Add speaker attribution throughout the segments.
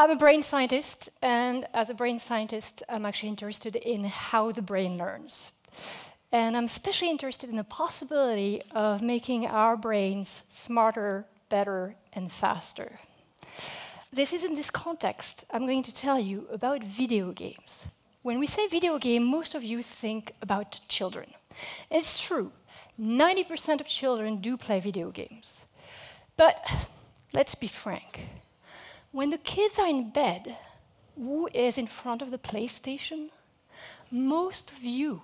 Speaker 1: I'm a brain scientist, and as a brain scientist, I'm actually interested in how the brain learns. And I'm especially interested in the possibility of making our brains smarter, better, and faster. This is in this context I'm going to tell you about video games. When we say video game, most of you think about children. It's true, 90% of children do play video games. But let's be frank. When the kids are in bed, who is in front of the PlayStation? Most of you.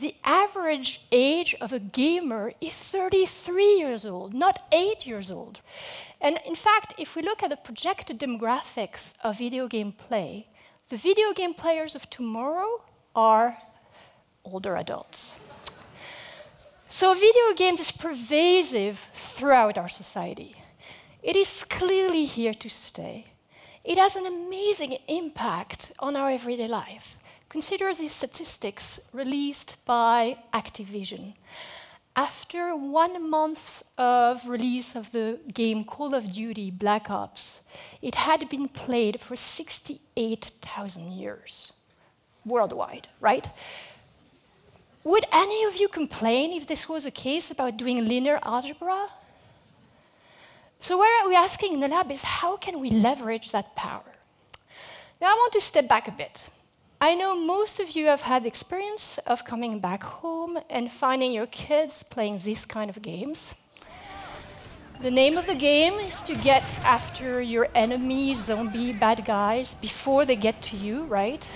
Speaker 1: The average age of a gamer is 33 years old, not 8 years old. And in fact, if we look at the projected demographics of video game play, the video game players of tomorrow are older adults. So, video games is pervasive throughout our society. It is clearly here to stay. It has an amazing impact on our everyday life. Consider these statistics released by Activision. After one month of release of the game Call of Duty Black Ops, it had been played for 68,000 years worldwide, right? Would any of you complain if this was a case about doing linear algebra? So, what are we're asking in the lab is how can we leverage that power? Now, I want to step back a bit. I know most of you have had experience of coming back home and finding your kids playing these kind of games. The name of the game is to get after your enemy, zombie, bad guys before they get to you, right?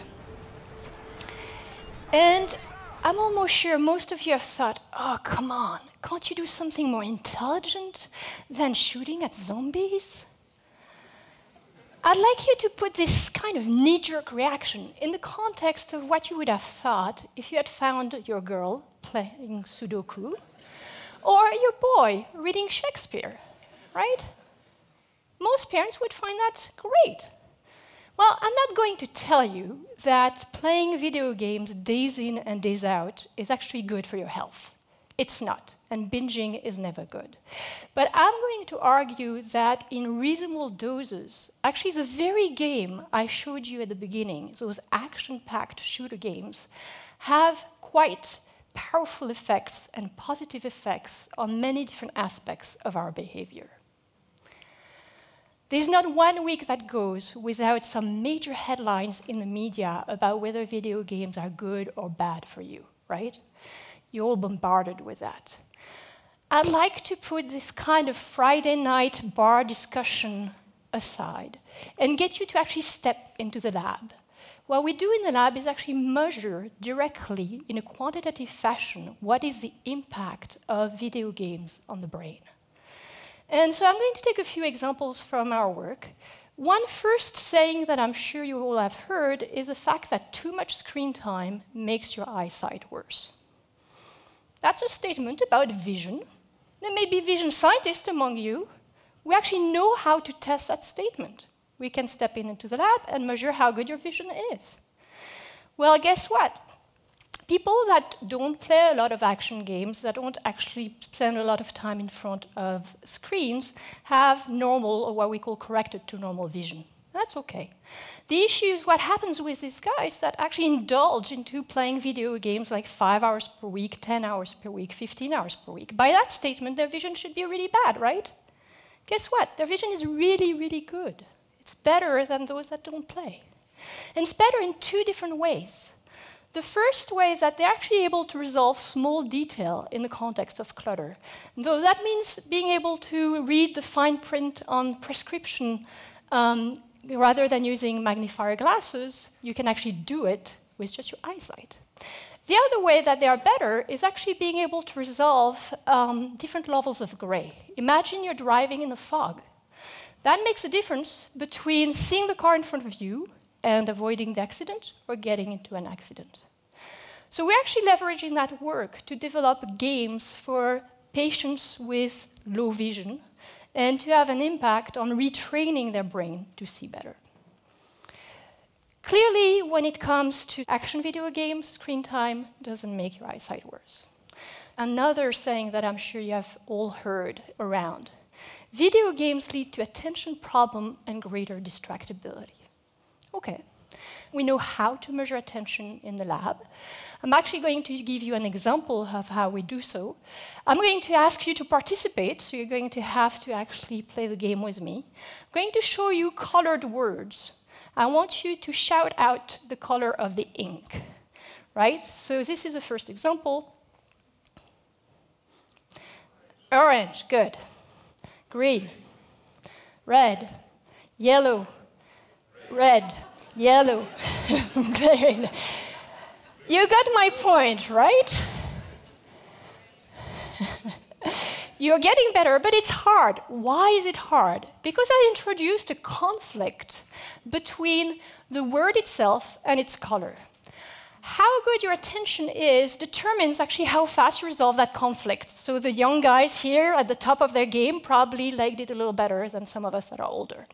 Speaker 1: And I'm almost sure most of you have thought, oh, come on, can't you do something more intelligent than shooting at zombies? I'd like you to put this kind of knee jerk reaction in the context of what you would have thought if you had found your girl playing Sudoku or your boy reading Shakespeare, right? Most parents would find that great. Well, I'm not going to tell you that playing video games days in and days out is actually good for your health. It's not, and binging is never good. But I'm going to argue that in reasonable doses, actually, the very game I showed you at the beginning, those action packed shooter games, have quite powerful effects and positive effects on many different aspects of our behavior. There's not one week that goes without some major headlines in the media about whether video games are good or bad for you, right? You're all bombarded with that. I'd like to put this kind of Friday night bar discussion aside and get you to actually step into the lab. What we do in the lab is actually measure directly, in a quantitative fashion, what is the impact of video games on the brain. And so I'm going to take a few examples from our work. One first saying that I'm sure you all have heard is the fact that too much screen time makes your eyesight worse. That's a statement about vision. There may be vision scientists among you. We actually know how to test that statement. We can step in into the lab and measure how good your vision is. Well, guess what? People that don't play a lot of action games, that don't actually spend a lot of time in front of screens, have normal, or what we call corrected to normal vision. That's okay. The issue is what happens with these guys that actually indulge into playing video games like five hours per week, 10 hours per week, 15 hours per week. By that statement, their vision should be really bad, right? Guess what? Their vision is really, really good. It's better than those that don't play. And it's better in two different ways. The first way is that they're actually able to resolve small detail in the context of clutter. So that means being able to read the fine print on prescription um, rather than using magnifier glasses, you can actually do it with just your eyesight. The other way that they are better is actually being able to resolve um, different levels of gray. Imagine you're driving in the fog. That makes a difference between seeing the car in front of you and avoiding the accident or getting into an accident. So we're actually leveraging that work to develop games for patients with low vision and to have an impact on retraining their brain to see better. Clearly, when it comes to action video games, screen time doesn't make your eyesight worse. another saying that I'm sure you have all heard around. Video games lead to attention problem and greater distractibility. Okay, we know how to measure attention in the lab. I'm actually going to give you an example of how we do so. I'm going to ask you to participate, so you're going to have to actually play the game with me. I'm going to show you colored words. I want you to shout out the color of the ink, right? So this is the first example. Orange, good. Green, red, yellow, red, yellow. You got my point, right? You're getting better, but it's hard. Why is it hard? Because I introduced a conflict between the word itself and its color. How good your attention is determines actually how fast you resolve that conflict. So the young guys here at the top of their game probably legged it a little better than some of us that are older.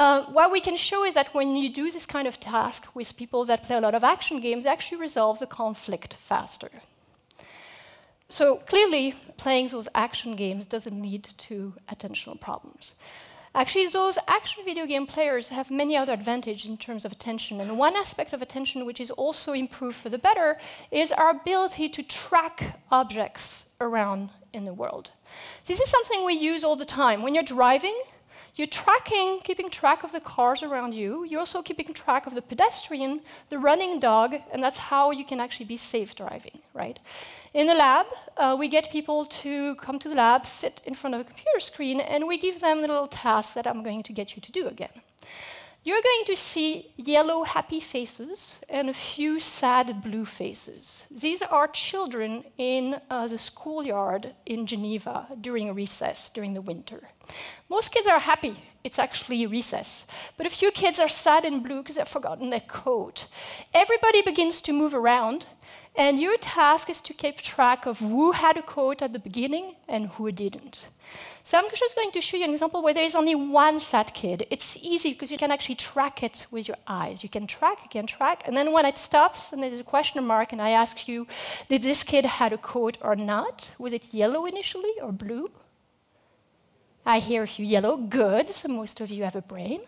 Speaker 1: Uh, what we can show is that when you do this kind of task with people that play a lot of action games, they actually resolve the conflict faster. So clearly, playing those action games doesn't lead to attentional problems. Actually, those action video game players have many other advantages in terms of attention. And one aspect of attention which is also improved for the better is our ability to track objects around in the world. This is something we use all the time. When you're driving, you're tracking, keeping track of the cars around you. You're also keeping track of the pedestrian, the running dog, and that's how you can actually be safe driving, right? In the lab, uh, we get people to come to the lab, sit in front of a computer screen, and we give them the little tasks that I'm going to get you to do again you're going to see yellow happy faces and a few sad blue faces. These are children in uh, the schoolyard in Geneva during recess, during the winter. Most kids are happy, it's actually recess. But a few kids are sad and blue because they've forgotten their coat. Everybody begins to move around, and your task is to keep track of who had a coat at the beginning and who didn't. So I'm just going to show you an example where there is only one sad kid. It's easy because you can actually track it with your eyes. You can track, you can track, and then when it stops and there's a question mark and I ask you, did this kid had a coat or not? Was it yellow initially or blue? I hear a few yellow. Good, so most of you have a brain.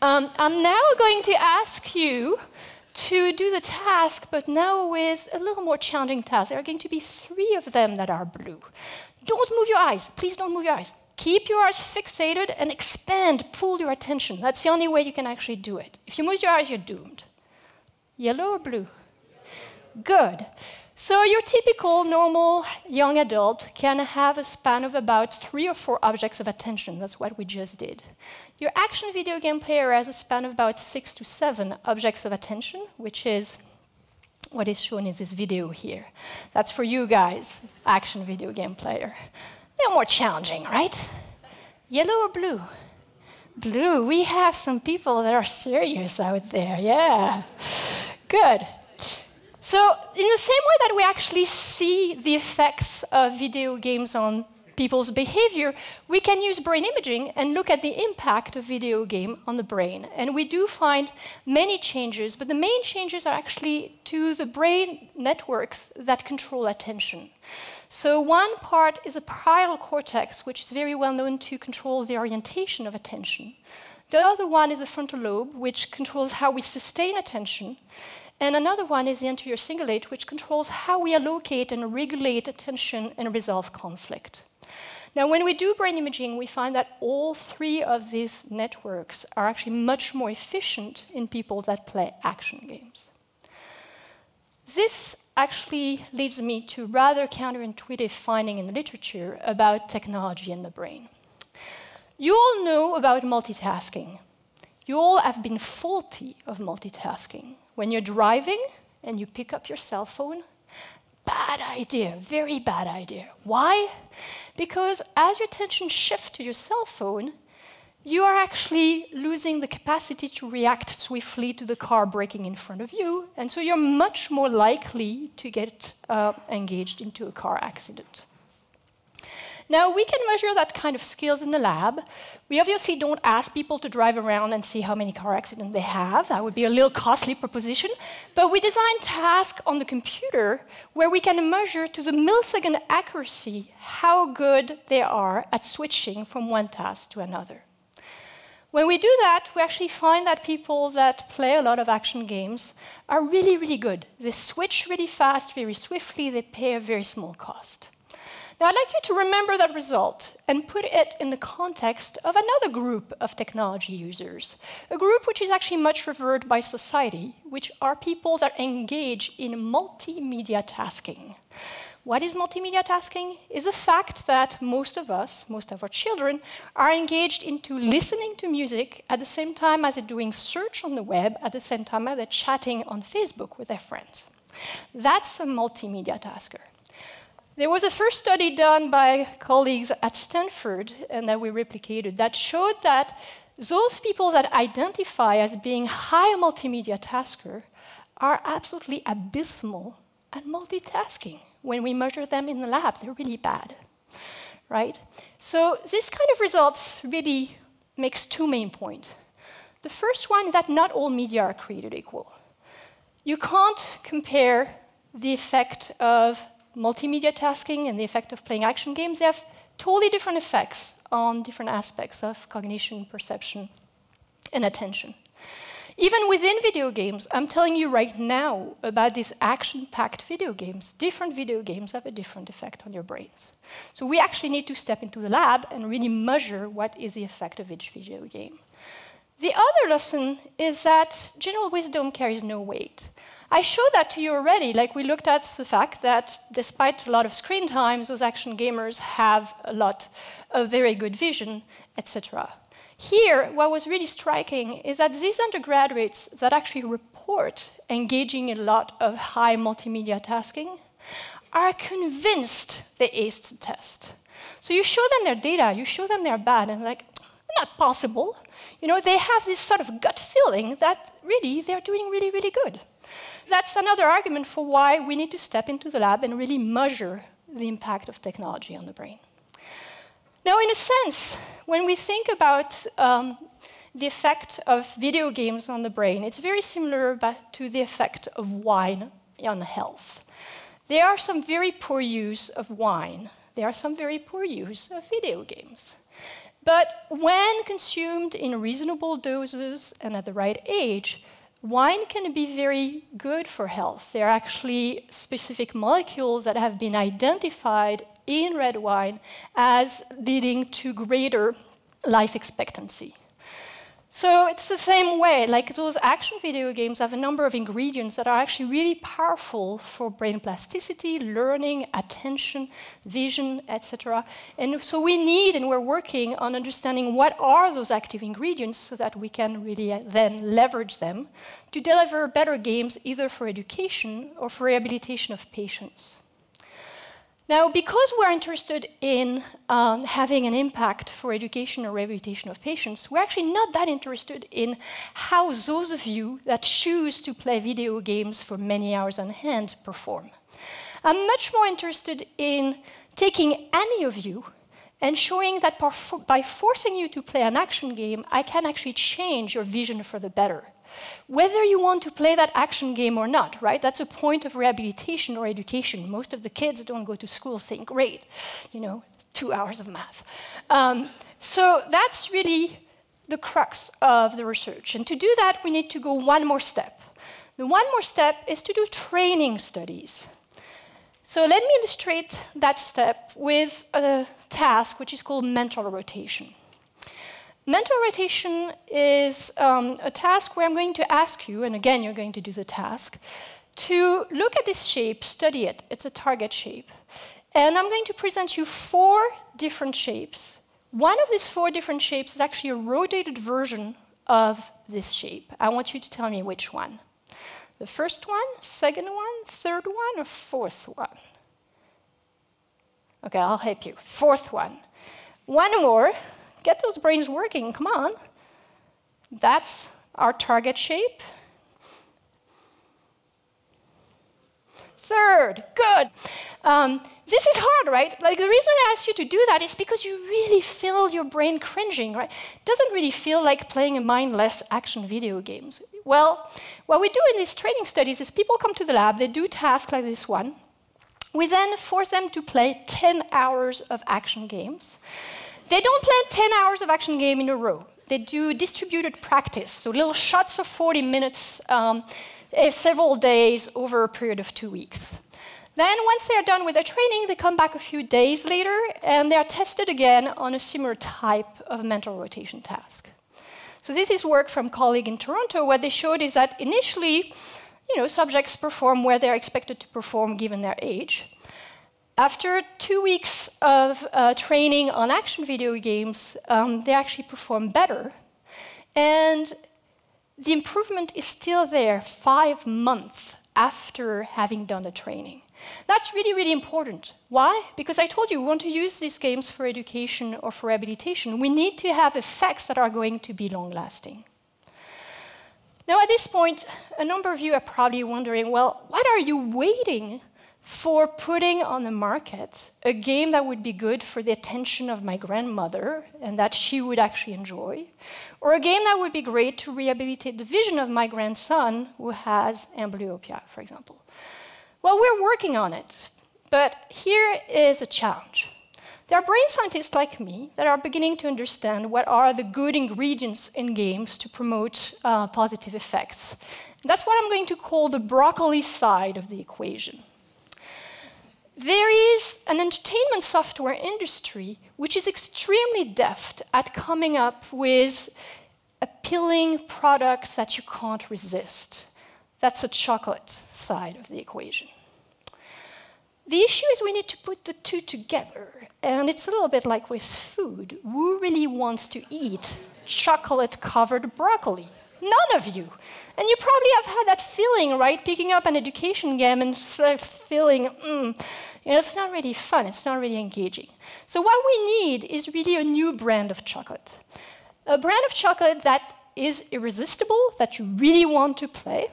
Speaker 1: Um, I'm now going to ask you to do the task, but now with a little more challenging task. There are going to be three of them that are blue. Don't move your eyes. Please don't move your eyes. Keep your eyes fixated and expand, pull your attention. That's the only way you can actually do it. If you move your eyes, you're doomed. Yellow or blue? Good. So, your typical normal young adult can have a span of about three or four objects of attention. That's what we just did. Your action video game player has a span of about six to seven objects of attention, which is what is shown in this video here. That's for you guys, action video game player. They're more challenging, right? Yellow or blue? Blue. We have some people that are serious out there, yeah. Good. So, in the same way that we actually see the effects of video games on people's behavior, we can use brain imaging and look at the impact of video game on the brain. And we do find many changes, but the main changes are actually to the brain networks that control attention. So one part is the parietal cortex, which is very well known to control the orientation of attention. The other one is the frontal lobe, which controls how we sustain attention. And another one is the anterior cingulate, which controls how we allocate and regulate attention and resolve conflict. Now, when we do brain imaging, we find that all three of these networks are actually much more efficient in people that play action games. This actually leads me to rather counterintuitive finding in the literature about technology and the brain. You all know about multitasking. You all have been faulty of multitasking. When you're driving and you pick up your cell phone, bad idea, very bad idea. Why? Because as your attention shifts to your cell phone, you are actually losing the capacity to react swiftly to the car braking in front of you, and so you're much more likely to get uh, engaged into a car accident. Now, we can measure that kind of skills in the lab. We obviously don't ask people to drive around and see how many car accidents they have. That would be a little costly proposition. But we design tasks on the computer where we can measure to the millisecond accuracy how good they are at switching from one task to another. When we do that, we actually find that people that play a lot of action games are really, really good. They switch really fast, very swiftly, they pay a very small cost. Now, I'd like you to remember that result and put it in the context of another group of technology users, a group which is actually much revered by society, which are people that engage in multimedia tasking. What is multimedia tasking? Is the fact that most of us, most of our children, are engaged into listening to music at the same time as they're doing search on the web, at the same time as they're chatting on Facebook with their friends. That's a multimedia tasker. There was a first study done by colleagues at Stanford, and that we replicated, that showed that those people that identify as being high multimedia tasker are absolutely abysmal at multitasking. When we measure them in the lab, they're really bad, right? So this kind of results really makes two main points. The first one is that not all media are created equal. You can't compare the effect of multimedia tasking and the effect of playing action games, they have totally different effects on different aspects of cognition, perception, and attention. Even within video games, I'm telling you right now about these action packed video games. Different video games have a different effect on your brains. So we actually need to step into the lab and really measure what is the effect of each video game. The other lesson is that general wisdom carries no weight. I showed that to you already. Like we looked at the fact that despite a lot of screen time, those action gamers have a lot of very good vision, etc. Here, what was really striking is that these undergraduates that actually report engaging in a lot of high multimedia tasking are convinced they aced the test. So you show them their data, you show them they're bad, and like, not possible. You know, they have this sort of gut feeling that really they're doing really, really good that's another argument for why we need to step into the lab and really measure the impact of technology on the brain. Now, in a sense, when we think about um, the effect of video games on the brain, it's very similar to the effect of wine on health. There are some very poor use of wine. There are some very poor use of video games. But when consumed in reasonable doses and at the right age, wine can be very good for health. There are actually specific molecules that have been identified in red wine as leading to greater life expectancy. So it's the same way, like those action video games have a number of ingredients that are actually really powerful for brain plasticity, learning, attention, vision, etc. And so we need and we're working on understanding what are those active ingredients so that we can really uh, then leverage them to deliver better games either for education or for rehabilitation of patients. Now, because we're interested in um, having an impact for education or rehabilitation of patients, we're actually not that interested in how those of you that choose to play video games for many hours on hand perform. I'm much more interested in taking any of you and showing that by forcing you to play an action game, I can actually change your vision for the better whether you want to play that action game or not, right? That's a point of rehabilitation or education. Most of the kids don't go to school saying, great, you know, two hours of math. Um, so that's really the crux of the research. And to do that, we need to go one more step. The one more step is to do training studies. So let me illustrate that step with a task which is called mental rotation. Mental rotation is um, a task where I'm going to ask you, and again, you're going to do the task, to look at this shape, study it. It's a target shape. And I'm going to present you four different shapes. One of these four different shapes is actually a rotated version of this shape. I want you to tell me which one. The first one, second one, third one, or fourth one? Okay, I'll help you. Fourth one. One more. Get those brains working, come on. That's our target shape. third, good. Um, this is hard, right? Like the reason I ask you to do that is because you really feel your brain cringing, right? It doesn't really feel like playing a mindless action video games. Well, what we do in these training studies is people come to the lab, they do tasks like this one. We then force them to play 10 hours of action games. They don't play 10 hours of action game in a row. They do distributed practice, so little shots of 40 minutes, um, eh, several days over a period of two weeks. Then, once they're done with their training, they come back a few days later and they're tested again on a similar type of mental rotation task. So, this is work from a colleague in Toronto. What they showed is that initially, you know, subjects perform where they're expected to perform given their age. After two weeks of uh, training on action video games, um, they actually perform better. And the improvement is still there five months after having done the training. That's really, really important. Why? Because I told you we want to use these games for education or for rehabilitation. We need to have effects that are going to be long lasting. Now, at this point, a number of you are probably wondering well, what are you waiting for putting on the market a game that would be good for the attention of my grandmother and that she would actually enjoy, or a game that would be great to rehabilitate the vision of my grandson who has amblyopia, for example. Well, we're working on it, but here is a challenge. There are brain scientists like me that are beginning to understand what are the good ingredients in games to promote uh, positive effects. And that's what I'm going to call the broccoli side of the equation. There is an entertainment software industry which is extremely deft at coming up with appealing products that you can't resist. That's the chocolate side of the equation. The issue is we need to put the two together, and it's a little bit like with food. Who really wants to eat chocolate covered broccoli? None of you. And you probably have had that feeling, right? Picking up an education game and sort of feeling, mm, you know, it's not really fun, it's not really engaging. So, what we need is really a new brand of chocolate. A brand of chocolate that is irresistible, that you really want to play,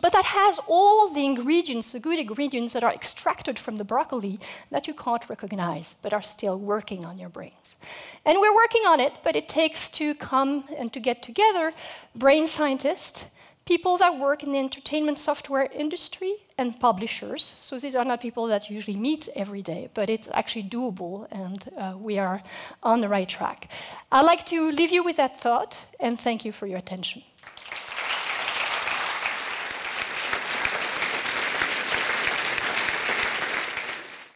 Speaker 1: but that has all the ingredients, the good ingredients that are extracted from the broccoli that you can't recognize, but are still working on your brains. And we're working on it, but it takes to come and to get together brain scientists, people that work in the entertainment software industry, and publishers. So these are not people that usually meet every day, but it's actually doable, and uh, we are on the right track. I'd like to leave you with that thought, and thank you for your attention.